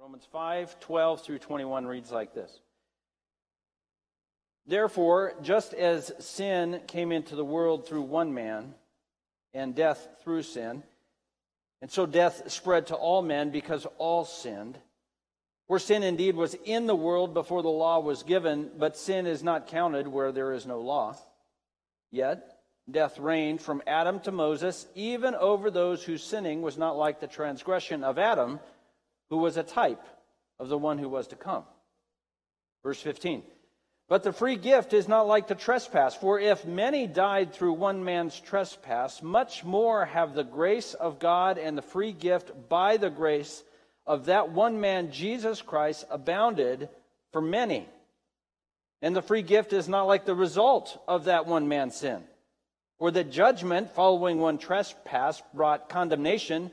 Romans 5 12 through 21 reads like this. Therefore, just as sin came into the world through one man, and death through sin, and so death spread to all men because all sinned. For sin indeed was in the world before the law was given, but sin is not counted where there is no law. Yet death reigned from Adam to Moses, even over those whose sinning was not like the transgression of Adam, who was a type of the one who was to come. Verse 15. But the free gift is not like the trespass. For if many died through one man's trespass, much more have the grace of God and the free gift by the grace of that one man, Jesus Christ, abounded for many. And the free gift is not like the result of that one man's sin. For the judgment following one trespass brought condemnation,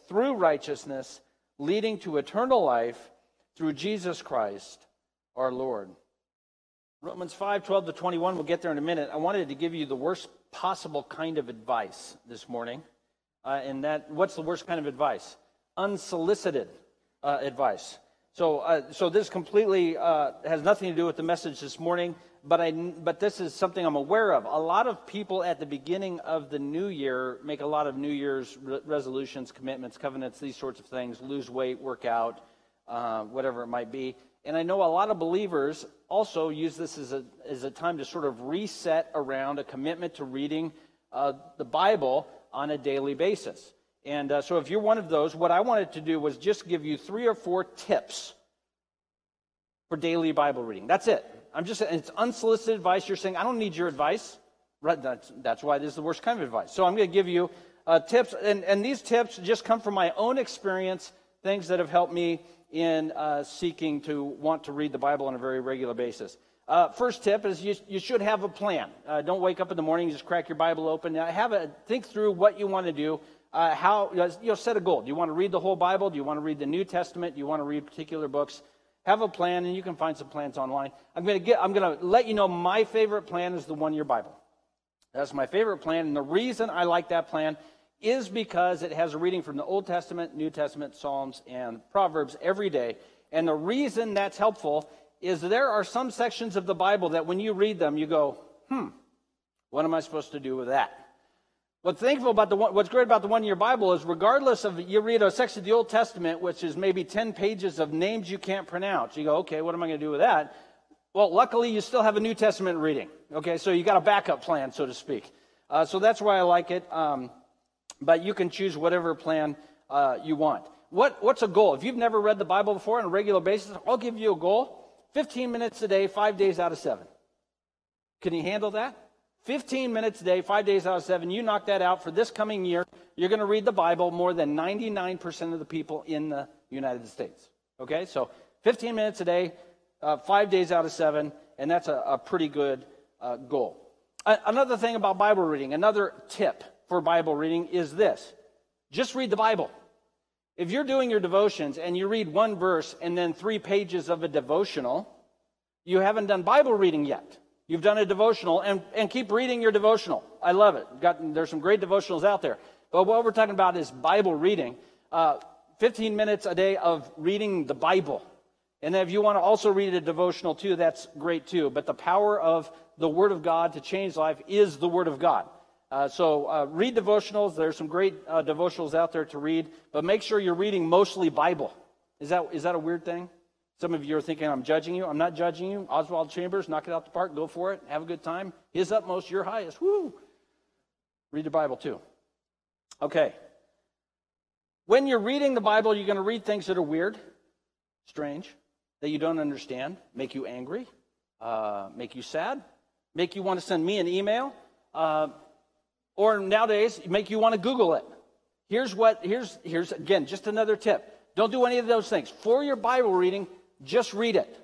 through righteousness, leading to eternal life through Jesus Christ our Lord. Romans 5 12 to 21, we'll get there in a minute. I wanted to give you the worst possible kind of advice this morning. Uh, and that, what's the worst kind of advice? Unsolicited uh, advice. So, uh, so this completely uh, has nothing to do with the message this morning, but, I, but this is something I'm aware of. A lot of people at the beginning of the new year make a lot of New Year's re- resolutions, commitments, covenants, these sorts of things, lose weight, work out, uh, whatever it might be. And I know a lot of believers also use this as a, as a time to sort of reset around a commitment to reading uh, the Bible on a daily basis. And uh, so if you're one of those, what I wanted to do was just give you three or four tips for daily Bible reading. That's it. I'm just, it's unsolicited advice. You're saying, I don't need your advice. Right, that's, that's why this is the worst kind of advice. So I'm going to give you uh, tips, and, and these tips just come from my own experience, things that have helped me in uh, seeking to want to read the Bible on a very regular basis. Uh, first tip is you, you should have a plan. Uh, don't wake up in the morning just crack your Bible open. Now, have a think through what you want to do. Uh, how you know, set a goal. Do you want to read the whole Bible? Do you want to read the New Testament? Do you want to read particular books? Have a plan, and you can find some plans online. I'm going to get. I'm going to let you know my favorite plan is the one-year Bible. That's my favorite plan, and the reason I like that plan is because it has a reading from the Old Testament, New Testament, Psalms, and Proverbs every day. And the reason that's helpful is there are some sections of the Bible that when you read them, you go, hmm, what am I supposed to do with that? What's thankful about the one, what's great about the one year Bible is regardless of you read a section of the Old Testament, which is maybe 10 pages of names you can't pronounce. You go, okay, what am I going to do with that? Well, luckily you still have a New Testament reading. Okay, so you got a backup plan, so to speak. Uh, so that's why I like it. Um, but you can choose whatever plan uh, you want. What, what's a goal? If you've never read the Bible before on a regular basis, I'll give you a goal 15 minutes a day, five days out of seven. Can you handle that? 15 minutes a day, five days out of seven. You knock that out for this coming year. You're going to read the Bible more than 99% of the people in the United States. Okay? So 15 minutes a day, uh, five days out of seven, and that's a, a pretty good uh, goal. another thing about Bible reading, another tip for Bible reading is this just read the Bible. If you're doing your devotions and you read one verse and then three pages of a devotional, you haven't done Bible reading yet. You've done a devotional and, and keep reading your devotional. I love it. Got, there's some great devotionals out there. But what we're talking about is Bible reading. Uh, 15 minutes a day of reading the Bible. And then if you want to also read a devotional too, that's great too. But the power of the Word of God to change life is the Word of God. Uh, so uh, read devotionals. There's some great uh, devotionals out there to read, but make sure you're reading mostly Bible. Is that is that a weird thing? Some of you are thinking I'm judging you. I'm not judging you. Oswald Chambers, knock it out the park. Go for it. Have a good time. His utmost, your highest. Woo! Read the Bible too. Okay. When you're reading the Bible, you're going to read things that are weird, strange, that you don't understand, make you angry, uh, make you sad, make you want to send me an email, uh, or nowadays make you want to Google it. Here's what. Here's here's again just another tip. Don't do any of those things for your Bible reading. Just read it,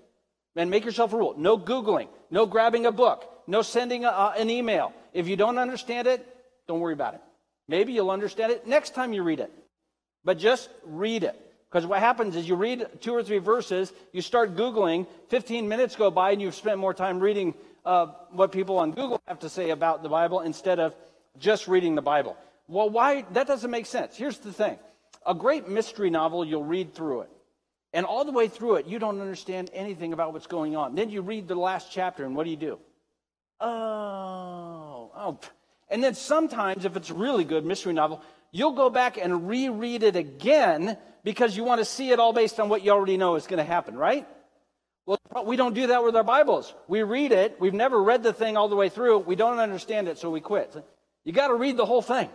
and make yourself a rule. No googling, no grabbing a book, no sending a, uh, an email. If you don't understand it, don't worry about it. Maybe you'll understand it next time you read it, but just read it. Because what happens is you read two or three verses, you start Googling, 15 minutes go by, and you've spent more time reading uh, what people on Google have to say about the Bible instead of just reading the Bible. Well, why? That doesn't make sense. Here's the thing a great mystery novel, you'll read through it. And all the way through it, you don't understand anything about what's going on. Then you read the last chapter, and what do you do? Oh, oh. And then sometimes, if it's a really good mystery novel, you'll go back and reread it again because you want to see it all based on what you already know is going to happen, right? Well, we don't do that with our Bibles. We read it. We've never read the thing all the way through. We don't understand it, so we quit. You got to read the whole thing.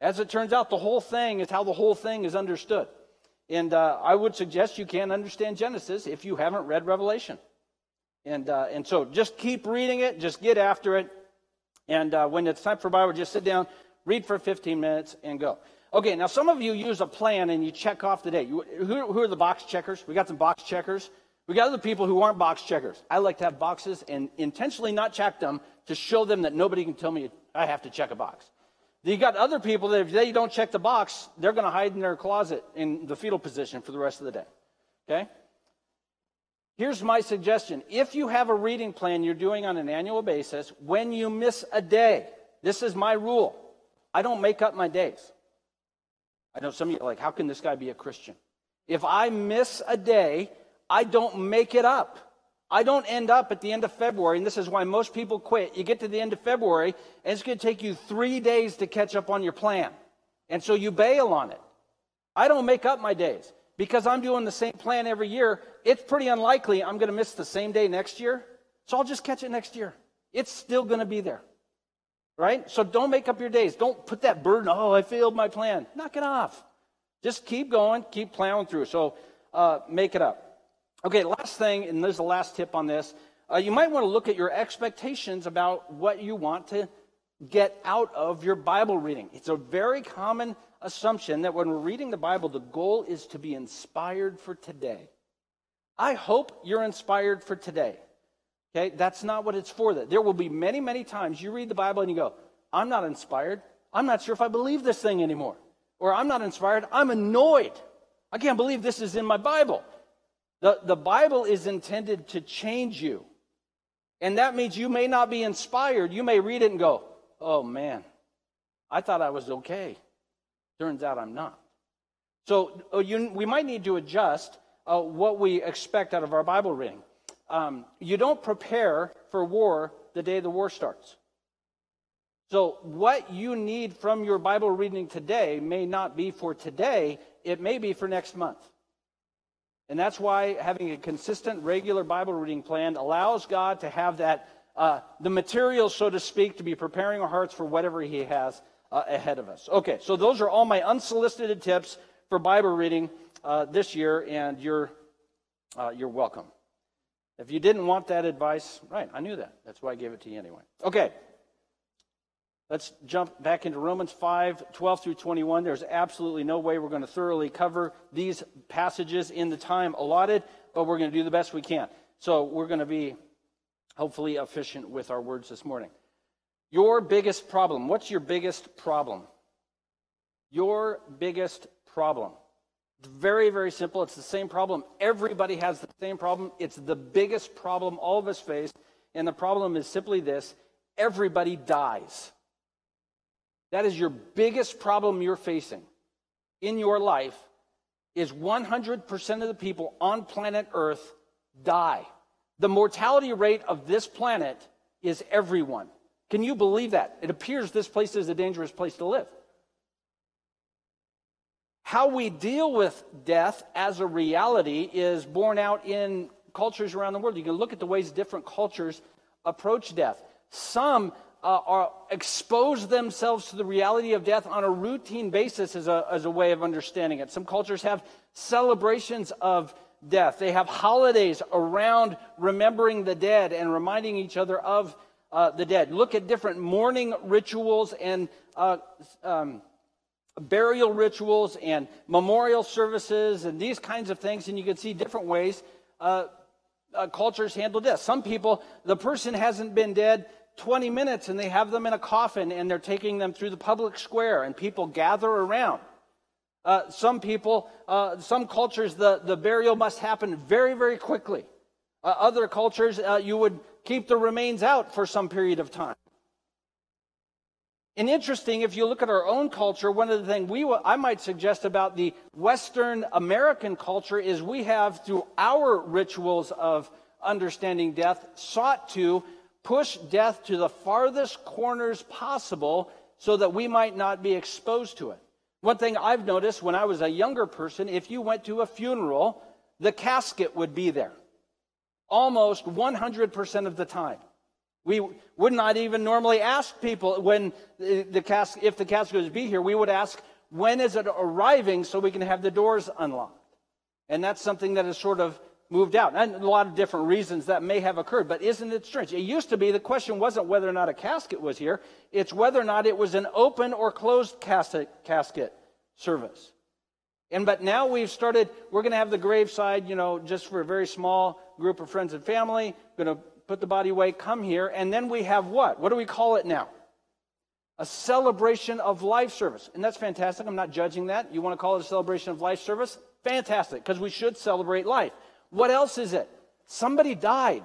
As it turns out, the whole thing is how the whole thing is understood. And uh, I would suggest you can't understand Genesis if you haven't read Revelation. And, uh, and so just keep reading it, just get after it. And uh, when it's time for Bible, just sit down, read for 15 minutes, and go. Okay, now some of you use a plan and you check off the day. You, who, who are the box checkers? We got some box checkers. We got other people who aren't box checkers. I like to have boxes and intentionally not check them to show them that nobody can tell me I have to check a box. You got other people that if they don't check the box, they're going to hide in their closet in the fetal position for the rest of the day. Okay? Here's my suggestion. If you have a reading plan you're doing on an annual basis, when you miss a day, this is my rule. I don't make up my days. I know some of you are like, how can this guy be a Christian? If I miss a day, I don't make it up. I don't end up at the end of February, and this is why most people quit. You get to the end of February, and it's going to take you three days to catch up on your plan. And so you bail on it. I don't make up my days because I'm doing the same plan every year. It's pretty unlikely I'm going to miss the same day next year. So I'll just catch it next year. It's still going to be there. Right? So don't make up your days. Don't put that burden, oh, I failed my plan. Knock it off. Just keep going, keep plowing through. So uh, make it up. Okay, last thing, and there's the last tip on this. Uh, you might want to look at your expectations about what you want to get out of your Bible reading. It's a very common assumption that when we're reading the Bible, the goal is to be inspired for today. I hope you're inspired for today. Okay, that's not what it's for. That there will be many, many times you read the Bible and you go, "I'm not inspired. I'm not sure if I believe this thing anymore," or "I'm not inspired. I'm annoyed. I can't believe this is in my Bible." The, the Bible is intended to change you. And that means you may not be inspired. You may read it and go, oh man, I thought I was okay. Turns out I'm not. So uh, you, we might need to adjust uh, what we expect out of our Bible reading. Um, you don't prepare for war the day the war starts. So, what you need from your Bible reading today may not be for today, it may be for next month. And that's why having a consistent, regular Bible reading plan allows God to have that, uh, the material, so to speak, to be preparing our hearts for whatever He has uh, ahead of us. Okay, so those are all my unsolicited tips for Bible reading uh, this year, and you're, uh, you're welcome. If you didn't want that advice, right, I knew that. That's why I gave it to you anyway. Okay. Let's jump back into Romans 5 12 through 21. There's absolutely no way we're going to thoroughly cover these passages in the time allotted, but we're going to do the best we can. So we're going to be hopefully efficient with our words this morning. Your biggest problem. What's your biggest problem? Your biggest problem. It's very, very simple. It's the same problem. Everybody has the same problem. It's the biggest problem all of us face. And the problem is simply this everybody dies. That is your biggest problem you're facing in your life is 100% of the people on planet Earth die. The mortality rate of this planet is everyone. Can you believe that? It appears this place is a dangerous place to live. How we deal with death as a reality is borne out in cultures around the world. You can look at the ways different cultures approach death. Some uh, are, expose themselves to the reality of death on a routine basis as a, as a way of understanding it. Some cultures have celebrations of death. They have holidays around remembering the dead and reminding each other of uh, the dead. Look at different mourning rituals and uh, um, burial rituals and memorial services and these kinds of things, and you can see different ways uh, uh, cultures handle death. Some people, the person hasn't been dead 20 minutes and they have them in a coffin and they're taking them through the public square and people gather around. Uh, some people, uh, some cultures, the, the burial must happen very, very quickly. Uh, other cultures, uh, you would keep the remains out for some period of time. And interesting, if you look at our own culture, one of the things we I might suggest about the Western American culture is we have, through our rituals of understanding death, sought to push death to the farthest corners possible so that we might not be exposed to it. One thing I've noticed when I was a younger person, if you went to a funeral, the casket would be there almost 100% of the time. We would not even normally ask people when the casket, if the casket would be here, we would ask, when is it arriving so we can have the doors unlocked? And that's something that is sort of moved out. And a lot of different reasons that may have occurred, but isn't it strange? It used to be the question wasn't whether or not a casket was here, it's whether or not it was an open or closed casket, casket service. And but now we've started, we're going to have the graveside, you know, just for a very small group of friends and family, going to put the body away, come here, and then we have what? What do we call it now? A celebration of life service. And that's fantastic. I'm not judging that. You want to call it a celebration of life service? Fantastic, because we should celebrate life. What else is it? Somebody died.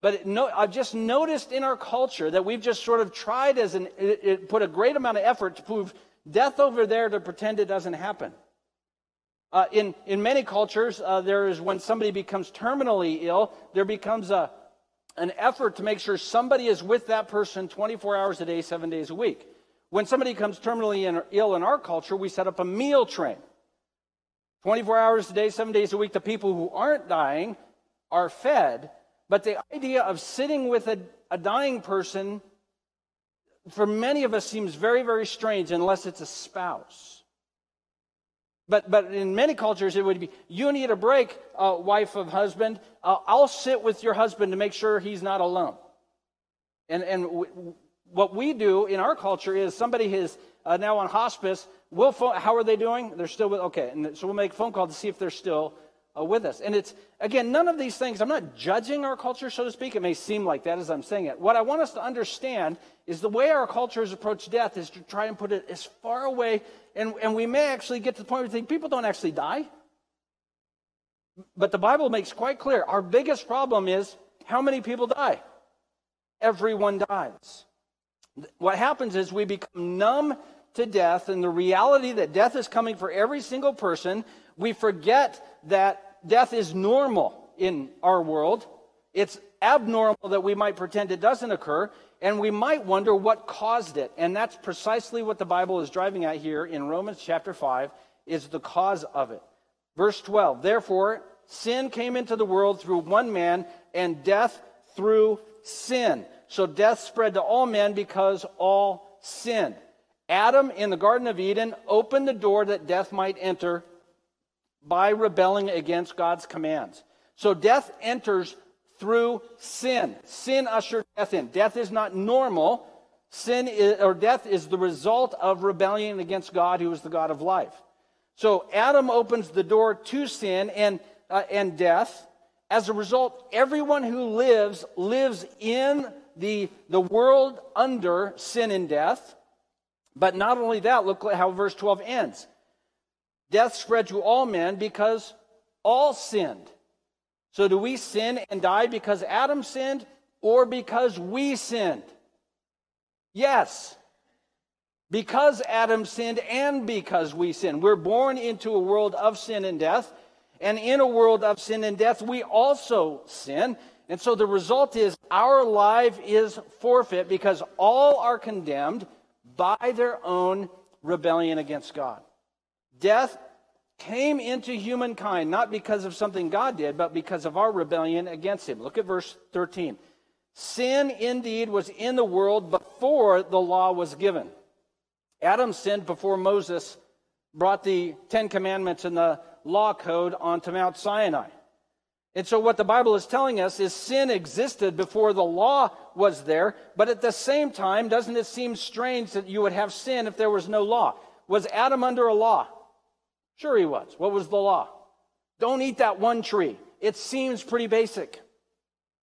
But it, no, I've just noticed in our culture that we've just sort of tried as an, it, it put a great amount of effort to prove death over there to pretend it doesn't happen. Uh, in, in many cultures, uh, there is when somebody becomes terminally ill, there becomes a, an effort to make sure somebody is with that person 24 hours a day, seven days a week. When somebody becomes terminally in, ill in our culture, we set up a meal train. 24 hours a day, seven days a week, the people who aren't dying are fed. But the idea of sitting with a, a dying person, for many of us, seems very, very strange unless it's a spouse. But, but in many cultures, it would be you need a break, uh, wife of husband. Uh, I'll sit with your husband to make sure he's not alone. And, and w- what we do in our culture is somebody is uh, now on hospice. We'll phone, how are they doing? They're still with, okay. And so we'll make a phone call to see if they're still uh, with us. And it's, again, none of these things, I'm not judging our culture, so to speak. It may seem like that as I'm saying it. What I want us to understand is the way our culture has approached death is to try and put it as far away, and, and we may actually get to the point where we think people don't actually die. But the Bible makes quite clear our biggest problem is how many people die? Everyone dies. What happens is we become numb to death and the reality that death is coming for every single person. We forget that death is normal in our world. It's abnormal that we might pretend it doesn't occur, and we might wonder what caused it. And that's precisely what the Bible is driving at here in Romans chapter 5 is the cause of it. Verse 12, therefore sin came into the world through one man and death through sin. So death spread to all men because all sinned. Adam in the Garden of Eden opened the door that death might enter by rebelling against God's commands. So death enters through sin. Sin ushered death in. Death is not normal. Sin is, or death is the result of rebellion against God, who is the God of life. So Adam opens the door to sin and, uh, and death. As a result, everyone who lives lives in the, the world under sin and death. But not only that, look how verse 12 ends. Death spread to all men because all sinned. So do we sin and die because Adam sinned or because we sinned? Yes. Because Adam sinned and because we sinned. We're born into a world of sin and death. And in a world of sin and death, we also sin. And so the result is our life is forfeit because all are condemned by their own rebellion against God. Death came into humankind not because of something God did, but because of our rebellion against him. Look at verse 13. Sin indeed was in the world before the law was given. Adam sinned before Moses brought the Ten Commandments and the law code onto Mount Sinai. And so, what the Bible is telling us is sin existed before the law was there, but at the same time, doesn't it seem strange that you would have sin if there was no law? Was Adam under a law? Sure, he was. What was the law? Don't eat that one tree. It seems pretty basic.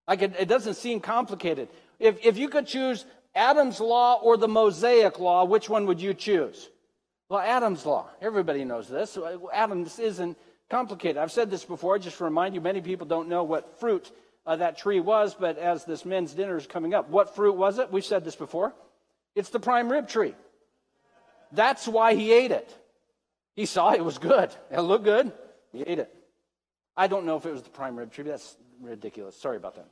Like it, it doesn't seem complicated. If, if you could choose Adam's law or the Mosaic law, which one would you choose? Well, Adam's law. Everybody knows this. Adam's isn't complicated. I've said this before, just to remind you, many people don't know what fruit uh, that tree was, but as this men's dinner is coming up, what fruit was it? We've said this before. It's the prime rib tree. That's why he ate it. He saw it was good. It looked good. He ate it. I don't know if it was the prime rib tree. That's ridiculous. Sorry about that.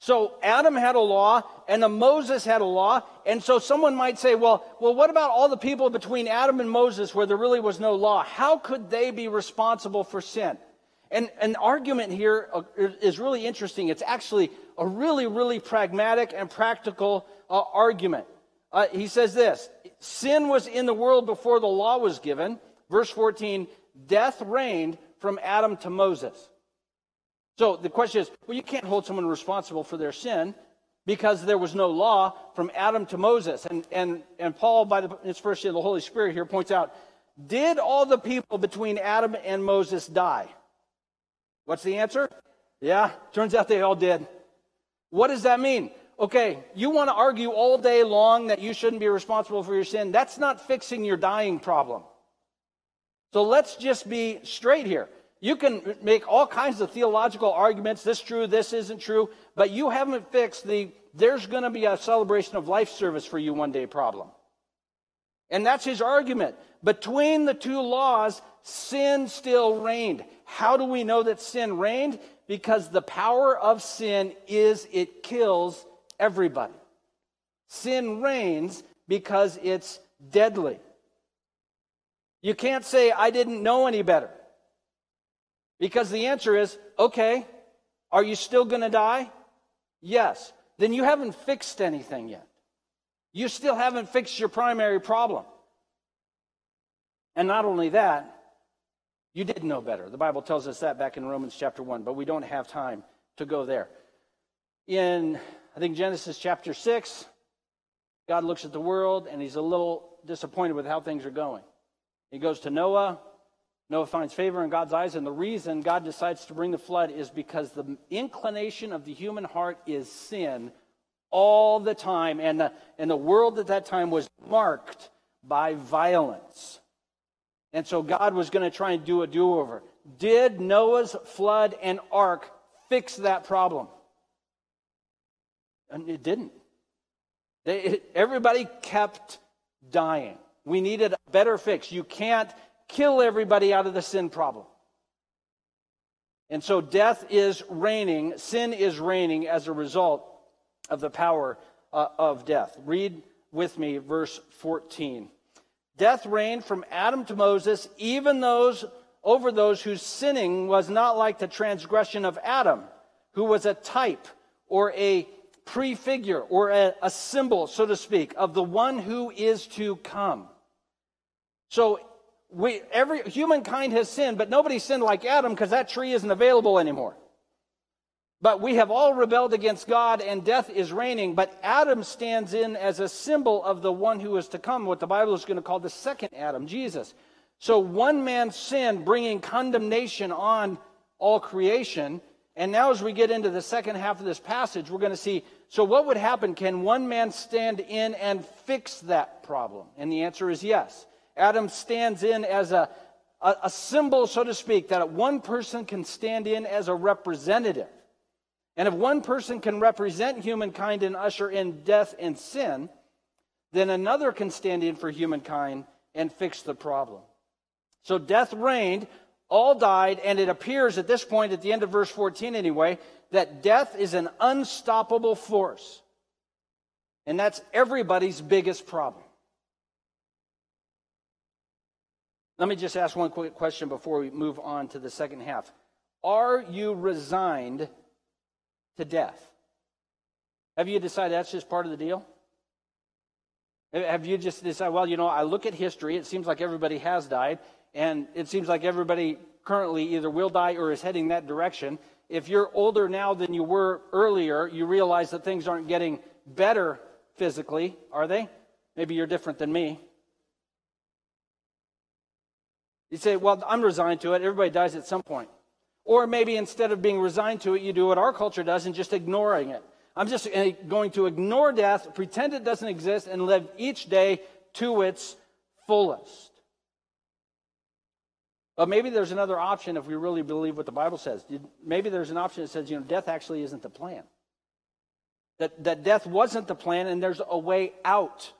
So Adam had a law and the Moses had a law. And so someone might say, well, well, what about all the people between Adam and Moses where there really was no law? How could they be responsible for sin? And an argument here uh, really interesting. It's actually a really, really pragmatic and practical uh, argument. Uh, he says this Sin was in the world before the law was given. Verse 14, death reigned from Adam to Moses. So the question is well, you can't hold someone responsible for their sin because there was no law from Adam to Moses. And, and, and Paul, by the inspiration of the Holy Spirit, here points out did all the people between Adam and Moses die? What's the answer? Yeah, turns out they all did. What does that mean? Okay, you want to argue all day long that you shouldn't be responsible for your sin. That's not fixing your dying problem. So let's just be straight here. You can make all kinds of theological arguments this true, this isn't true, but you haven't fixed the there's going to be a celebration of life service for you one day problem. And that's his argument. Between the two laws, sin still reigned. How do we know that sin reigned? Because the power of sin is it kills everybody. Sin reigns because it's deadly. You can't say, I didn't know any better. Because the answer is, okay, are you still going to die? Yes. Then you haven't fixed anything yet. You still haven't fixed your primary problem. And not only that, you did know better. The Bible tells us that back in Romans chapter 1, but we don't have time to go there. In, I think, Genesis chapter 6, God looks at the world and he's a little disappointed with how things are going. He goes to Noah, Noah finds favor in God's eyes, and the reason God decides to bring the flood is because the inclination of the human heart is sin all the time. And the, and the world at that time was marked by violence. And so God was going to try and do a do over. Did Noah's flood and ark fix that problem? And it didn't. They, it, everybody kept dying. We needed a better fix. You can't kill everybody out of the sin problem. And so death is reigning, sin is reigning as a result of the power uh, of death. Read with me verse 14. Death reigned from Adam to Moses, even those over those whose sinning was not like the transgression of Adam, who was a type or a prefigure or a, a symbol, so to speak, of the one who is to come. So we, every humankind has sinned, but nobody sinned like Adam because that tree isn't available anymore. But we have all rebelled against God and death is reigning. But Adam stands in as a symbol of the one who is to come, what the Bible is going to call the second Adam, Jesus. So one man's sin bringing condemnation on all creation. And now, as we get into the second half of this passage, we're going to see so what would happen? Can one man stand in and fix that problem? And the answer is yes. Adam stands in as a, a, a symbol, so to speak, that one person can stand in as a representative. And if one person can represent humankind and usher in death and sin, then another can stand in for humankind and fix the problem. So death reigned, all died, and it appears at this point, at the end of verse 14 anyway, that death is an unstoppable force. And that's everybody's biggest problem. Let me just ask one quick question before we move on to the second half. Are you resigned to death? Have you decided that's just part of the deal? Have you just decided, well, you know, I look at history, it seems like everybody has died, and it seems like everybody currently either will die or is heading that direction. If you're older now than you were earlier, you realize that things aren't getting better physically, are they? Maybe you're different than me. You say, well, I'm resigned to it. Everybody dies at some point. Or maybe instead of being resigned to it, you do what our culture does and just ignoring it. I'm just eh, going to ignore death, pretend it doesn't exist, and live each day to its fullest. But maybe there's another option if we really believe what the Bible says. Maybe there's an option that says, you know, death actually isn't the plan. That, that death wasn't the plan, and there's a way out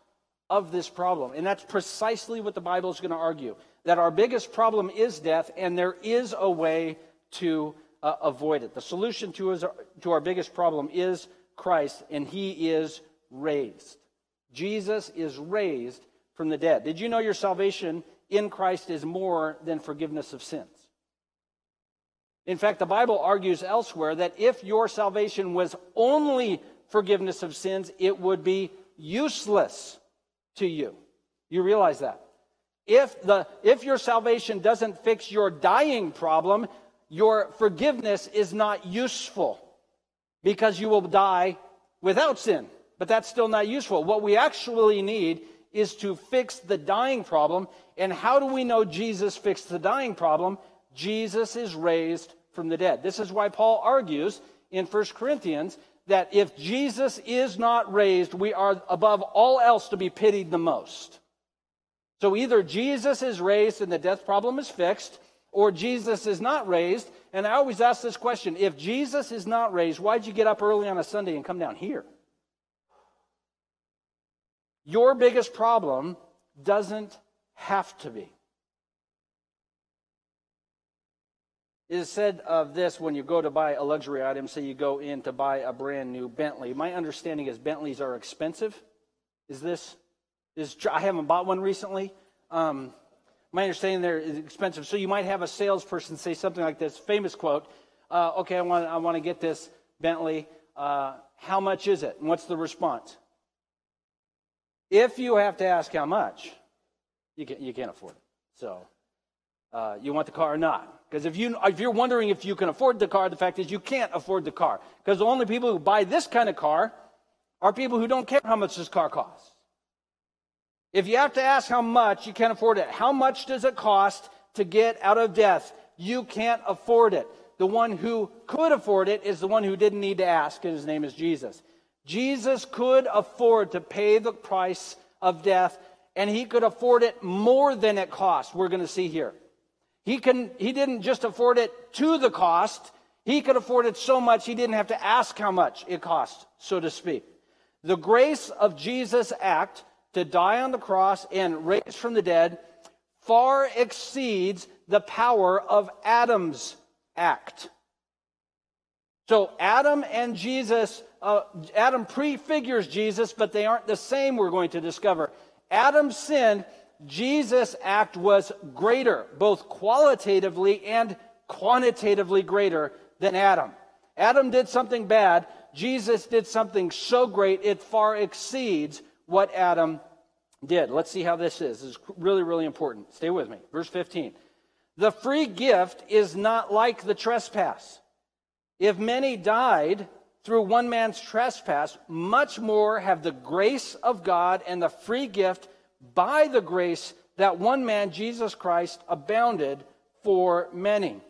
of this problem. And that's precisely what the Bible is going to argue that our biggest problem is death, and there is a way to uh, avoid it. The solution to, his, to our biggest problem is Christ, and he is raised. Jesus is raised from the dead. Did you know your salvation in Christ is more than forgiveness of sins? In fact, the Bible argues elsewhere that if your salvation was only forgiveness of sins, it would be useless to you. You realize that? If, the, if your salvation doesn't fix your dying problem, your forgiveness is not useful because you will die without sin. But that's still not useful. What we actually need is to fix the dying problem. And how do we know Jesus fixed the dying problem? Jesus is raised from the dead. This is why Paul argues in 1 Corinthians that if Jesus is not raised, we are above all else to be pitied the most. So either Jesus is raised and the death problem is fixed, or Jesus is not raised. And I always ask this question if Jesus is not raised, why'd you get up early on a Sunday and come down here? Your biggest problem doesn't have to be. It is said of this when you go to buy a luxury item, say you go in to buy a brand new Bentley. My understanding is Bentleys are expensive. Is this is I haven't bought one recently. Um, my understanding there is expensive. So you might have a salesperson say something like this famous quote uh, Okay, I want, I want to get this Bentley. Uh, how much is it? And what's the response? If you have to ask how much, you, can, you can't afford it. So uh, you want the car or not? Because if, you, if you're wondering if you can afford the car, the fact is you can't afford the car. Because the only people who buy this kind of car are people who don't care how much this car costs. If you have to ask how much, you can't afford it. How much does it cost to get out of death? You can't afford it. The one who could afford it is the one who didn't need to ask, and his name is Jesus. Jesus could afford to pay the price of death, and he could afford it more than it cost. We're going to see here. He, can, he didn't just afford it to the cost, he could afford it so much he didn't have to ask how much it cost, so to speak. The grace of Jesus' act to die on the cross and raise from the dead far exceeds the power of Adam's act. So Adam and Jesus, uh, Adam prefigures Jesus, but they aren't the same, we're going to discover. Adam's sin, Jesus' act was greater, both qualitatively and quantitatively greater than Adam. Adam did something bad. Jesus did something so great it far exceeds what Adam did. Let's see how this is. This is really, really important. Stay with me. Verse 15. The free gift is not like the trespass. If many died through one man's trespass, much more have the grace of God and the free gift by the grace that one man, Jesus Christ, abounded for many.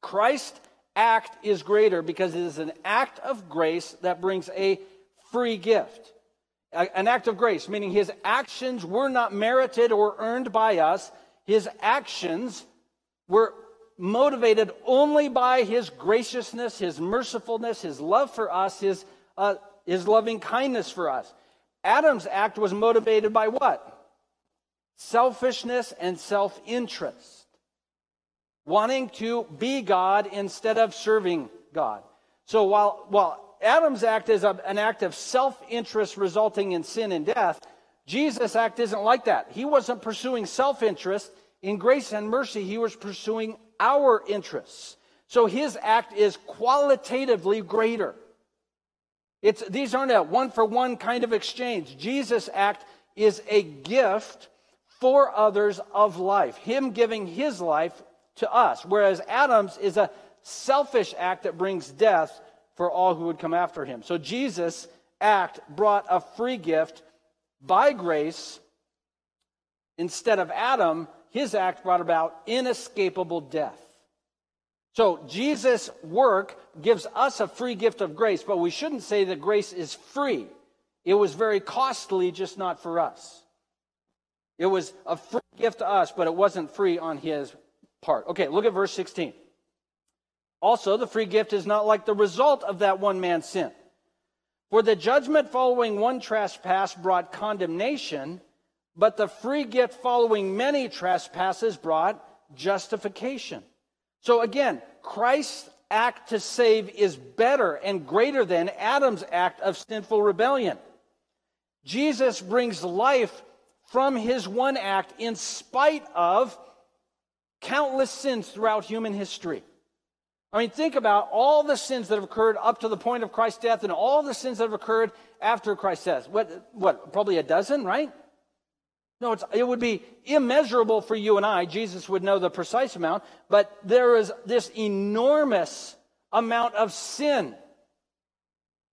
Christ's act is greater because it is an act of grace that brings a free gift an act of grace, meaning his actions were not merited or earned by us. His actions were motivated only by his graciousness, his mercifulness, his love for us, his, uh, his loving kindness for us. Adam's act was motivated by what? Selfishness and self interest. Wanting to be God instead of serving God. So while, while Adam's act is a, an act of self interest resulting in sin and death. Jesus' act isn't like that. He wasn't pursuing self interest, in grace and mercy, he was pursuing our interests. So his act is qualitatively greater. It's, these aren't a one for one kind of exchange. Jesus' act is a gift for others of life, him giving his life to us, whereas Adam's is a selfish act that brings death for all who would come after him. So Jesus' act brought a free gift by grace instead of Adam, his act brought about inescapable death. So Jesus' work gives us a free gift of grace, but we shouldn't say that grace is free. It was very costly, just not for us. It was a free gift to us, but it wasn't free on his part. Okay, look at verse 16. Also, the free gift is not like the result of that one man's sin. For the judgment following one trespass brought condemnation, but the free gift following many trespasses brought justification. So again, Christ's act to save is better and greater than Adam's act of sinful rebellion. Jesus brings life from his one act in spite of countless sins throughout human history. I mean, think about all the sins that have occurred up to the point of Christ's death and all the sins that have occurred after Christ's death. What, what probably a dozen, right? No, it would be immeasurable for you and I. Jesus would know the precise amount, but there is this enormous amount of sin.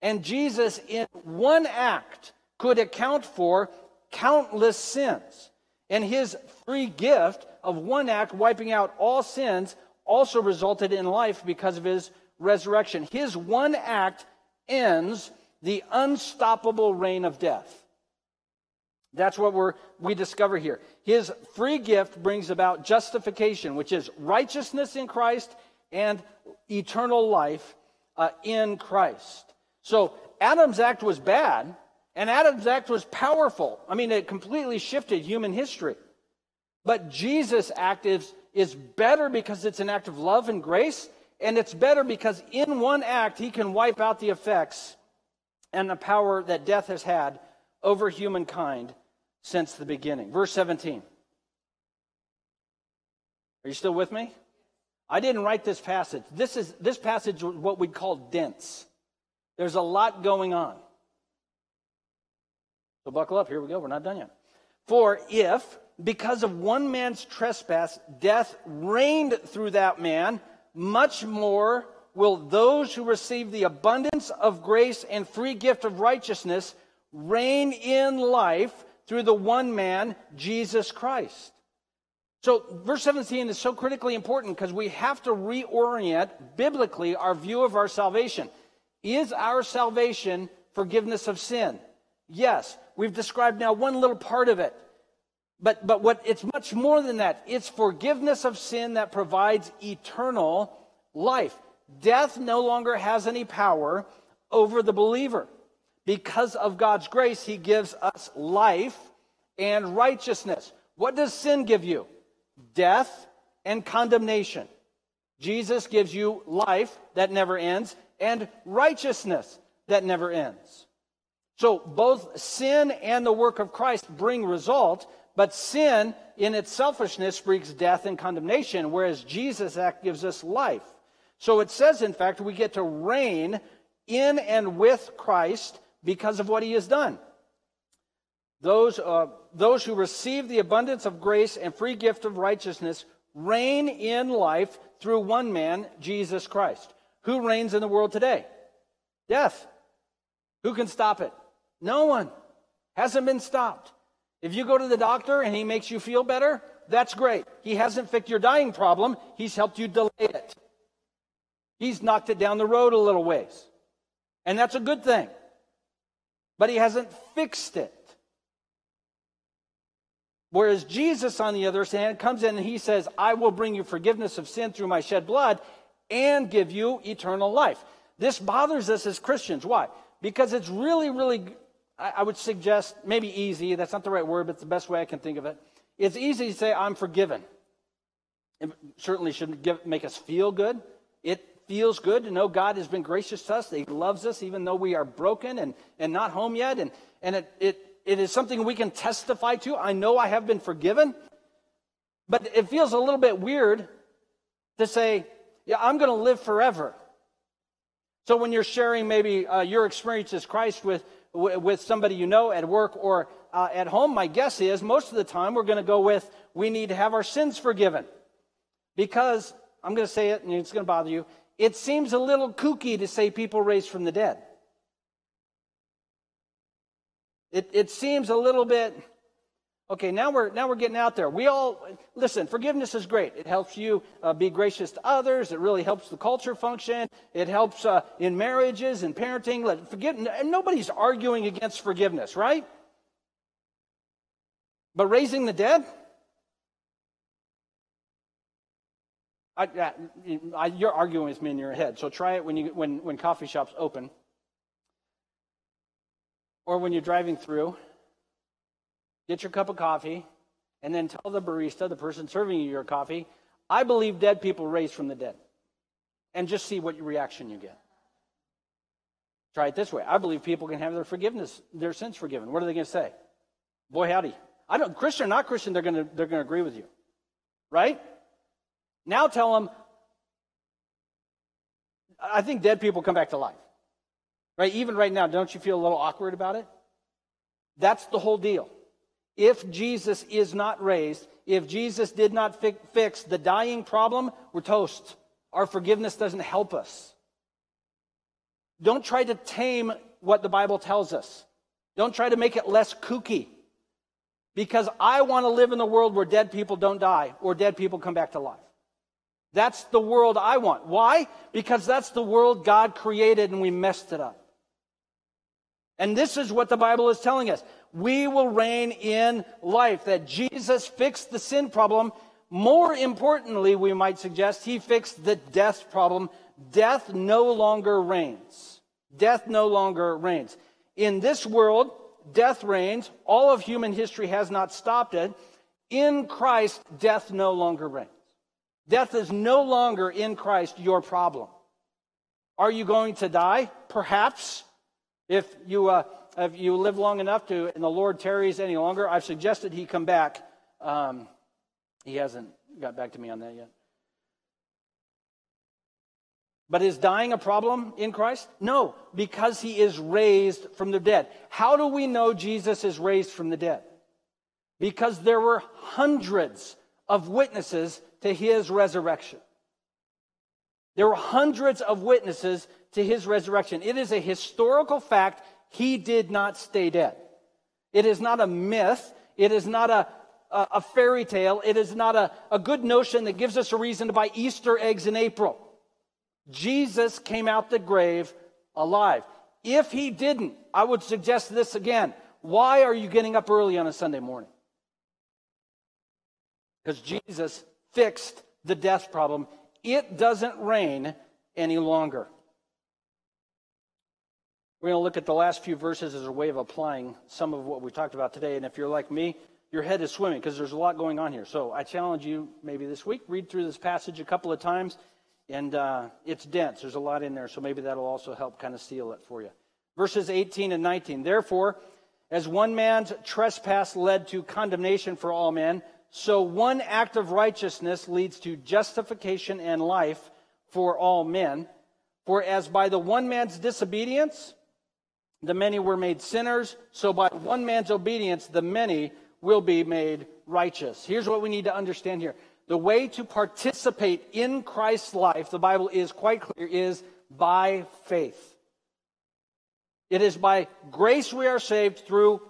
And Jesus, in one act, could account for countless sins. And his free gift of one act wiping out all sins also resulted in life because of his resurrection. His one act ends the unstoppable reign of death. That's what we're, we discover here. His free gift brings about justification, which is righteousness in Christ and eternal life uh, in Christ. So Adam's act was bad, and Adam's act was powerful. I mean, it completely shifted human history. But Jesus' act is, is better because it's an act of love and grace, and it's better because in one act he can wipe out the effects and the power that death has had over humankind since the beginning. Verse 17. Are you still with me? I didn't write this passage. This is this passage what we'd call dense. There's a lot going on. So buckle up. Here we go. We're not done yet. For if because of one man's trespass, death reigned through that man, much more will those who receive the abundance of grace and free gift of righteousness reign in life through the one man, Jesus Christ. So, verse 17 is so critically important because we have to reorient biblically our view of our salvation. Is our salvation forgiveness of sin? Yes. We've described now one little part of it. But, but what it's much more than that. It's forgiveness of sin that provides eternal life. Death no longer has any power over the believer. Because of God's grace, He gives us life and righteousness. What does sin give you? Death and condemnation. Jesus gives you life that never ends and righteousness that never ends. So both sin and the work of Christ bring result, but sin, in its selfishness, brings death and condemnation, whereas Jesus' act gives us life. So it says, in fact, we get to reign in and with Christ because of what he has done. Those, uh, those who receive the abundance of grace and free gift of righteousness reign in life through one man, Jesus Christ. Who reigns in the world today? Death. Who can stop it? No one. Hasn't been stopped. If you go to the doctor and he makes you feel better, that's great. He hasn't fixed your dying problem, he's helped you delay it. He's knocked it down the road a little ways. And that's a good thing. But he hasn't fixed it. Whereas Jesus, on the other hand, comes in and he says, I will bring you forgiveness of sin through my shed blood and give you eternal life. This bothers us as Christians. Why? Because it's really, really I would suggest maybe easy. That's not the right word, but it's the best way I can think of it. It's easy to say, I'm forgiven. It certainly shouldn't give, make us feel good. It feels good to know God has been gracious to us, He loves us, even though we are broken and, and not home yet. And, and it, it, it is something we can testify to. I know I have been forgiven. But it feels a little bit weird to say, yeah, I'm going to live forever. So when you're sharing maybe uh, your experience as Christ with, with somebody you know at work or uh, at home, my guess is most of the time we're going to go with, we need to have our sins forgiven. Because, I'm going to say it and it's going to bother you, it seems a little kooky to say people raised from the dead. It, it seems a little bit, okay, now we're, now we're getting out there. We all, listen, forgiveness is great. It helps you uh, be gracious to others. It really helps the culture function. It helps uh, in marriages and parenting. Let, forgive, nobody's arguing against forgiveness, right? But raising the dead? I, I, you're arguing with me in your head, so try it when, you, when, when coffee shops open or when you're driving through. Get your cup of coffee and then tell the barista, the person serving you your coffee, I believe dead people raised from the dead. And just see what reaction you get. Try it this way. I believe people can have their forgiveness, their sins forgiven. What are they going to say? Boy, howdy. I don't, Christian or not Christian, they're going to, they're going to agree with you. Right? Now tell them, I think dead people come back to life. Right? Even right now, don't you feel a little awkward about it? That's the whole deal. If Jesus is not raised, if Jesus did not fi- fix the dying problem, we're toast. Our forgiveness doesn't help us. Don't try to tame what the Bible tells us. Don't try to make it less kooky. Because I want to live in a world where dead people don't die or dead people come back to life. That's the world I want. Why? Because that's the world God created and we messed it up. And this is what the Bible is telling us. We will reign in life, that Jesus fixed the sin problem. More importantly, we might suggest, he fixed the death problem. Death no longer reigns. Death no longer reigns. In this world, death reigns. All of human history has not stopped it. In Christ, death no longer reigns. Death is no longer in Christ your problem. Are you going to die? Perhaps. If you, uh, if you live long enough to, and the Lord tarries any longer, I've suggested he come back. Um, he hasn't got back to me on that yet. But is dying a problem in Christ? No, because he is raised from the dead. How do we know Jesus is raised from the dead? Because there were hundreds of witnesses to his resurrection. There were hundreds of witnesses to his resurrection. It is a historical fact. He did not stay dead. It is not a myth. It is not a, a, a fairy tale. It is not a, a good notion that gives us a reason to buy Easter eggs in April. Jesus came out the grave alive. If he didn't, I would suggest this again. Why are you getting up early on a Sunday morning? Because Jesus fixed the death problem. It doesn't reign any longer. We're going to look at the last few verses as a way of applying some of what we talked about today. And if you're like me, your head is swimming because there's a lot going on here. So I challenge you maybe this week, read through this passage a couple of times. And uh, it's dense. There's a lot in there. So maybe that'll also help kind of seal it for you. Verses 18 and 19. Therefore, as one man's trespass led to condemnation for all men, so one act of righteousness leads to justification and life for all men. For as by the one man's disobedience, the many were made sinners, so by one man's obedience, the many will be made righteous. Here's what we need to understand here. The way to participate in Christ's life, the Bible is quite clear, is by faith. It is by grace we are saved through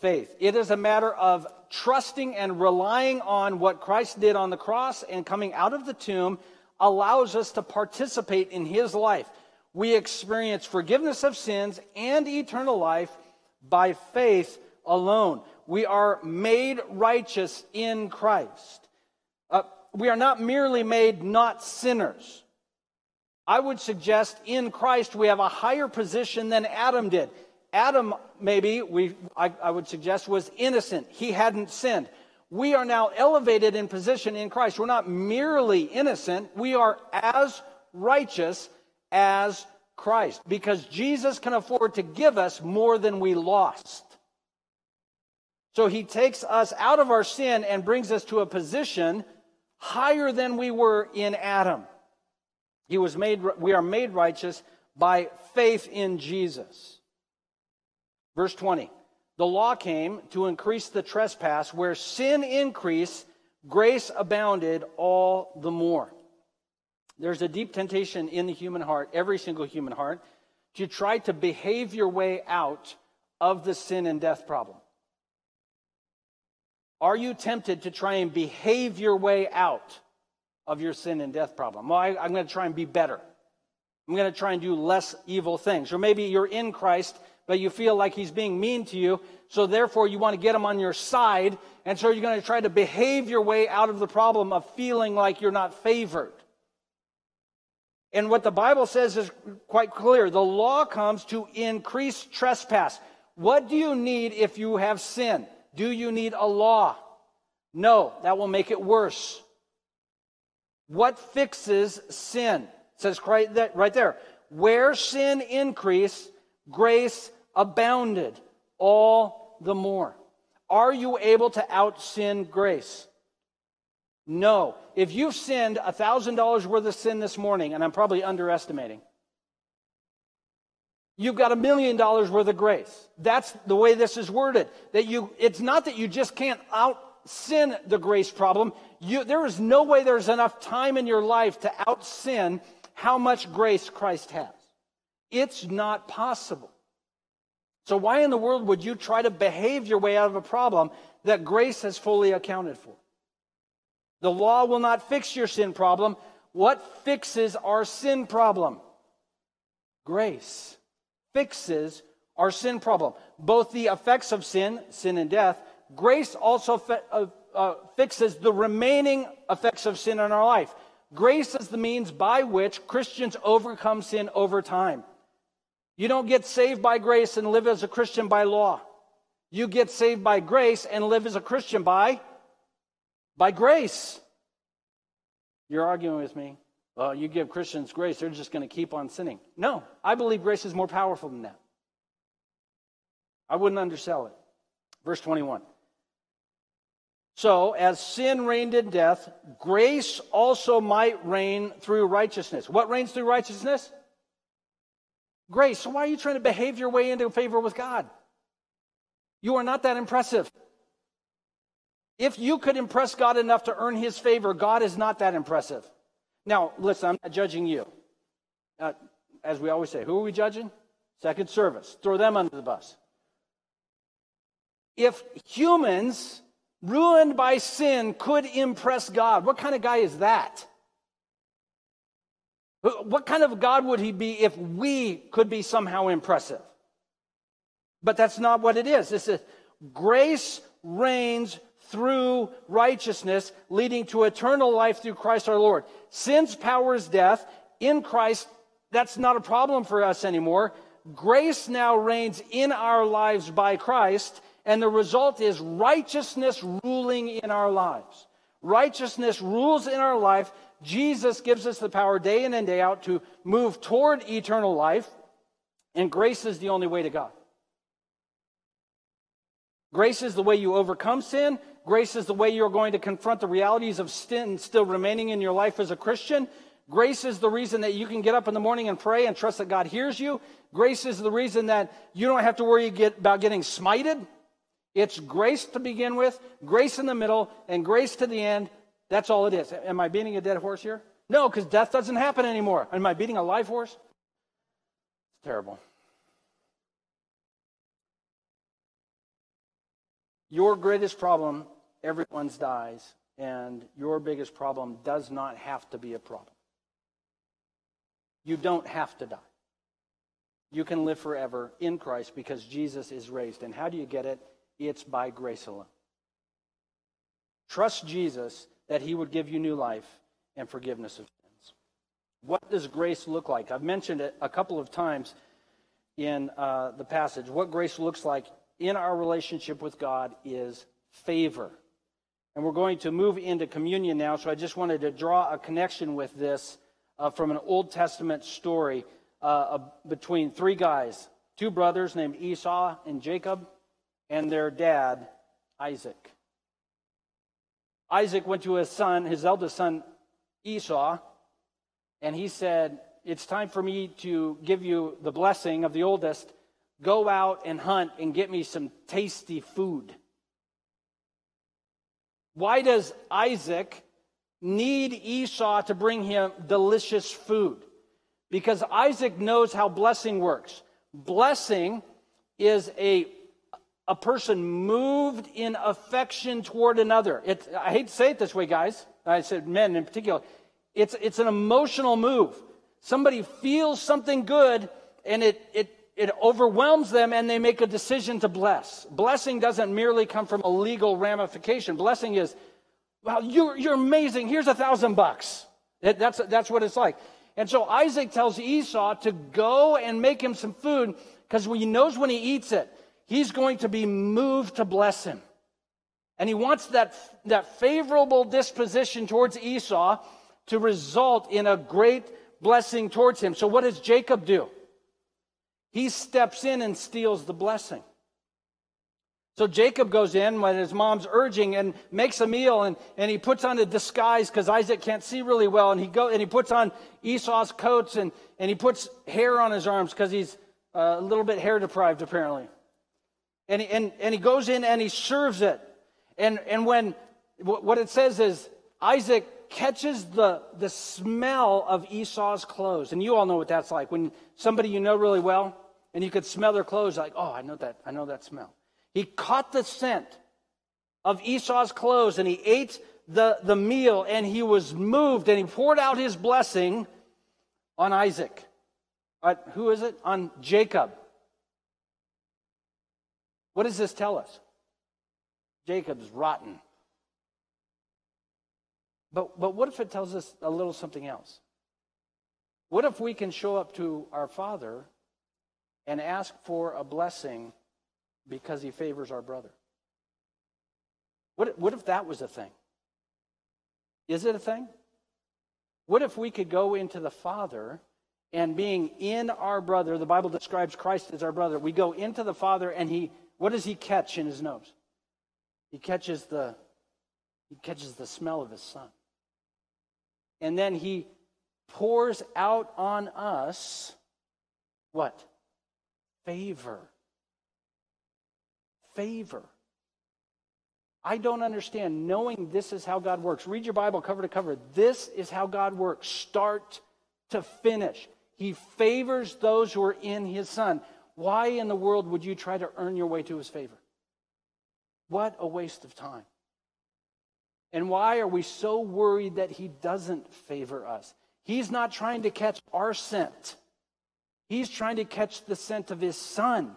faith. It is a matter of trusting and relying on what Christ did on the cross and coming out of the tomb allows us to participate in his life we experience forgiveness of sins and eternal life by faith alone. We are made righteous in Christ. Uh, we are not merely made not sinners. I would suggest in Christ we have a higher position than Adam did. Adam, maybe, we, I, I would suggest, was innocent. He hadn't sinned. We are now elevated in position in Christ. We're not merely innocent, we are as righteous as Christ because Jesus can afford to give us more than we lost. So he takes us out of our sin and brings us to a position higher than we were in Adam. He was made, we are made righteous by faith in Jesus. Verse 20. The law came to increase the trespass. Where sin increased, grace abounded all the more. There's a deep temptation in the human heart, every single human heart, to try to behave your way out of the sin and death problem. Are you tempted to try and behave your way out of your sin and death problem? Well, I, am going to try and be better. I'm going to try and do less evil things. Or maybe you're in Christ, but you feel like he's being mean to you, so therefore you want to get him on your side, and so you're going to try to behave your way out of the problem of feeling like you're not favored. And what the Bible says is quite clear. The law comes to increase trespass. What do you need if you have sin? Do you need a law? No, that will make it worse. What fixes sin? It says right there. Where sin increased, grace abounded all the more. Are you able to out sin grace? No. If you've sinned $1,000 worth of sin this morning, and I'm probably underestimating, you've got a million dollars worth of grace. That's the way this is worded. That you, it's not that you just can't out sin the grace problem. You, there is no way there's enough time in your life to out sin how much grace Christ has. It's not possible. So why in the world would you try to behave your way out of a problem that grace has fully accounted for? The law will not fix your sin problem. What fixes our sin problem? Grace fixes our sin problem. Both the effects of sin, sin and death, grace also fi- uh, uh, fixes the remaining effects of sin in our life. Grace is the means by which Christians overcome sin over time. You don't get saved by grace and live as a Christian by law. You get saved by grace and live as a Christian by by grace. You're arguing with me. Well, you give Christians grace, they're just going to keep on sinning. No, I believe grace is more powerful than that. I wouldn't undersell it. Verse 21. So, as sin reigned in death, grace also might reign through righteousness. What reigns through righteousness? Grace. So, why are you trying to behave your way into favor with God? You are not that impressive. If you could impress God enough to earn his favor, God is not that impressive. Now, listen, I'm not judging you. Uh, as we always say, who are we judging? Second service. Throw them under the bus. If humans ruined by sin could impress God, what kind of guy is that? What kind of God would he be if we could be somehow impressive? But that's not what it is. This is grace reigns through righteousness, leading to eternal life through Christ our Lord. Sin's power is death. In Christ, that's not a problem for us anymore. Grace now reigns in our lives by Christ, and the result is righteousness ruling in our lives. Righteousness rules in our life. Jesus gives us the power day in and day out to move toward eternal life, and grace is the only way to God. Grace is the way you overcome sin. Grace is the way you're going to confront the realities of sin still remaining in your life as a Christian. Grace is the reason that you can get up in the morning and pray and trust that God hears you. Grace is the reason that you don't have to worry about getting smited. It's grace to begin with, grace in the middle, and grace to the end. That's all it is. Am I beating a dead horse here? No, because death doesn't happen anymore. Am I beating a live horse? It's terrible. Your greatest problem everyone's dies, and your biggest problem does not have to be a problem. You don't have to die. You can live forever in Christ because Jesus is raised. And how do you get it? It's by grace alone. Trust Jesus that he would give you new life and forgiveness of sins. What does grace look like? I've mentioned it a couple of times in uh, the passage. What grace looks like in our relationship with God is favor. And we're going to move into communion now, so I just wanted to draw a connection with this uh, from an Old Testament story uh, between three guys, two brothers named Esau and Jacob, and their dad, Isaac. Isaac went to his son, his eldest son, Esau, and he said, It's time for me to give you the blessing of the oldest. Go out and hunt and get me some tasty food. Why does Isaac need Esau to bring him delicious food? Because Isaac knows how blessing works. Blessing is a, a person moved in affection toward another. It, I hate to say it this way, guys. I said men in particular. It's, it's an emotional move. Somebody feels something good and it, it, it overwhelms them and they make a decision to bless. Blessing doesn't merely come from a legal ramification. Blessing is, wow, you're, you're amazing. Here's a thousand bucks. That's, that's what it's like. And so Isaac tells Esau to go and make him some food because he knows when he eats it, he's going to be moved to bless him. And he wants that, that favorable disposition towards Esau to result in a great blessing towards him. So what does Jacob do? He steps in and steals the blessing. So Jacob goes in when his mom's urging and makes a meal and, and he puts on a disguise because Isaac can't see really well. And he go and he puts on Esau's coats and, and he puts hair on his arms because he's uh, a little bit hair deprived apparently. And he, and, and he goes in and he serves it. And, and when what it says is Isaac catches the, the smell of Esau's clothes. And you all know what that's like. When somebody you know really well and you could smell their clothes, like, oh, I know that, I know that smell. He caught the scent of Esau's clothes and he ate the, the meal and he was moved and he poured out his blessing on Isaac. Uh, who is it? On Jacob. What does this tell us? Jacob's rotten. But, but what if it tells us a little something else? What if we can show up to our Father and ask for a blessing because he favors our brother. What, what if that was a thing? Is it a thing? What if we could go into the Father and being in our brother, the Bible describes Christ as our brother, we go into the Father and he, what does he catch in his nose? He catches the, he catches the smell of his son. And then he pours out on us what? Favor favor. I don't understand knowing this is how God works. Read your Bible cover to cover. This is how God works, start to finish. He favors those who are in his son. Why in the world would you try to earn your way to his favor? What a waste of time. And why are we so worried that he doesn't favor us? He's not trying to catch our scent. He's trying to catch the scent of his son.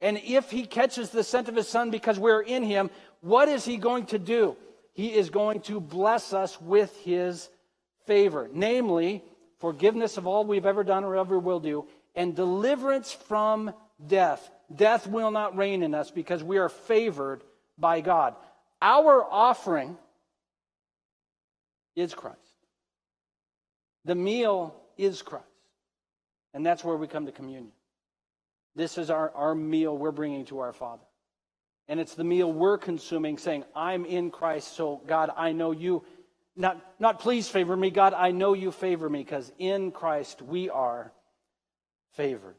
And if he catches the scent of his son because we're in him, what is he going to do? He is going to bless us with his favor, namely, forgiveness of all we've ever done or ever will do, and deliverance from death. Death will not reign in us because we are favored by God. Our offering is Christ. The meal is Christ. And that's where we come to communion. This is our, our meal we're bringing to our Father. And it's the meal we're consuming, saying, I'm in Christ, so God, I know you. Not, not please favor me, God, I know you favor me, because in Christ we are favored.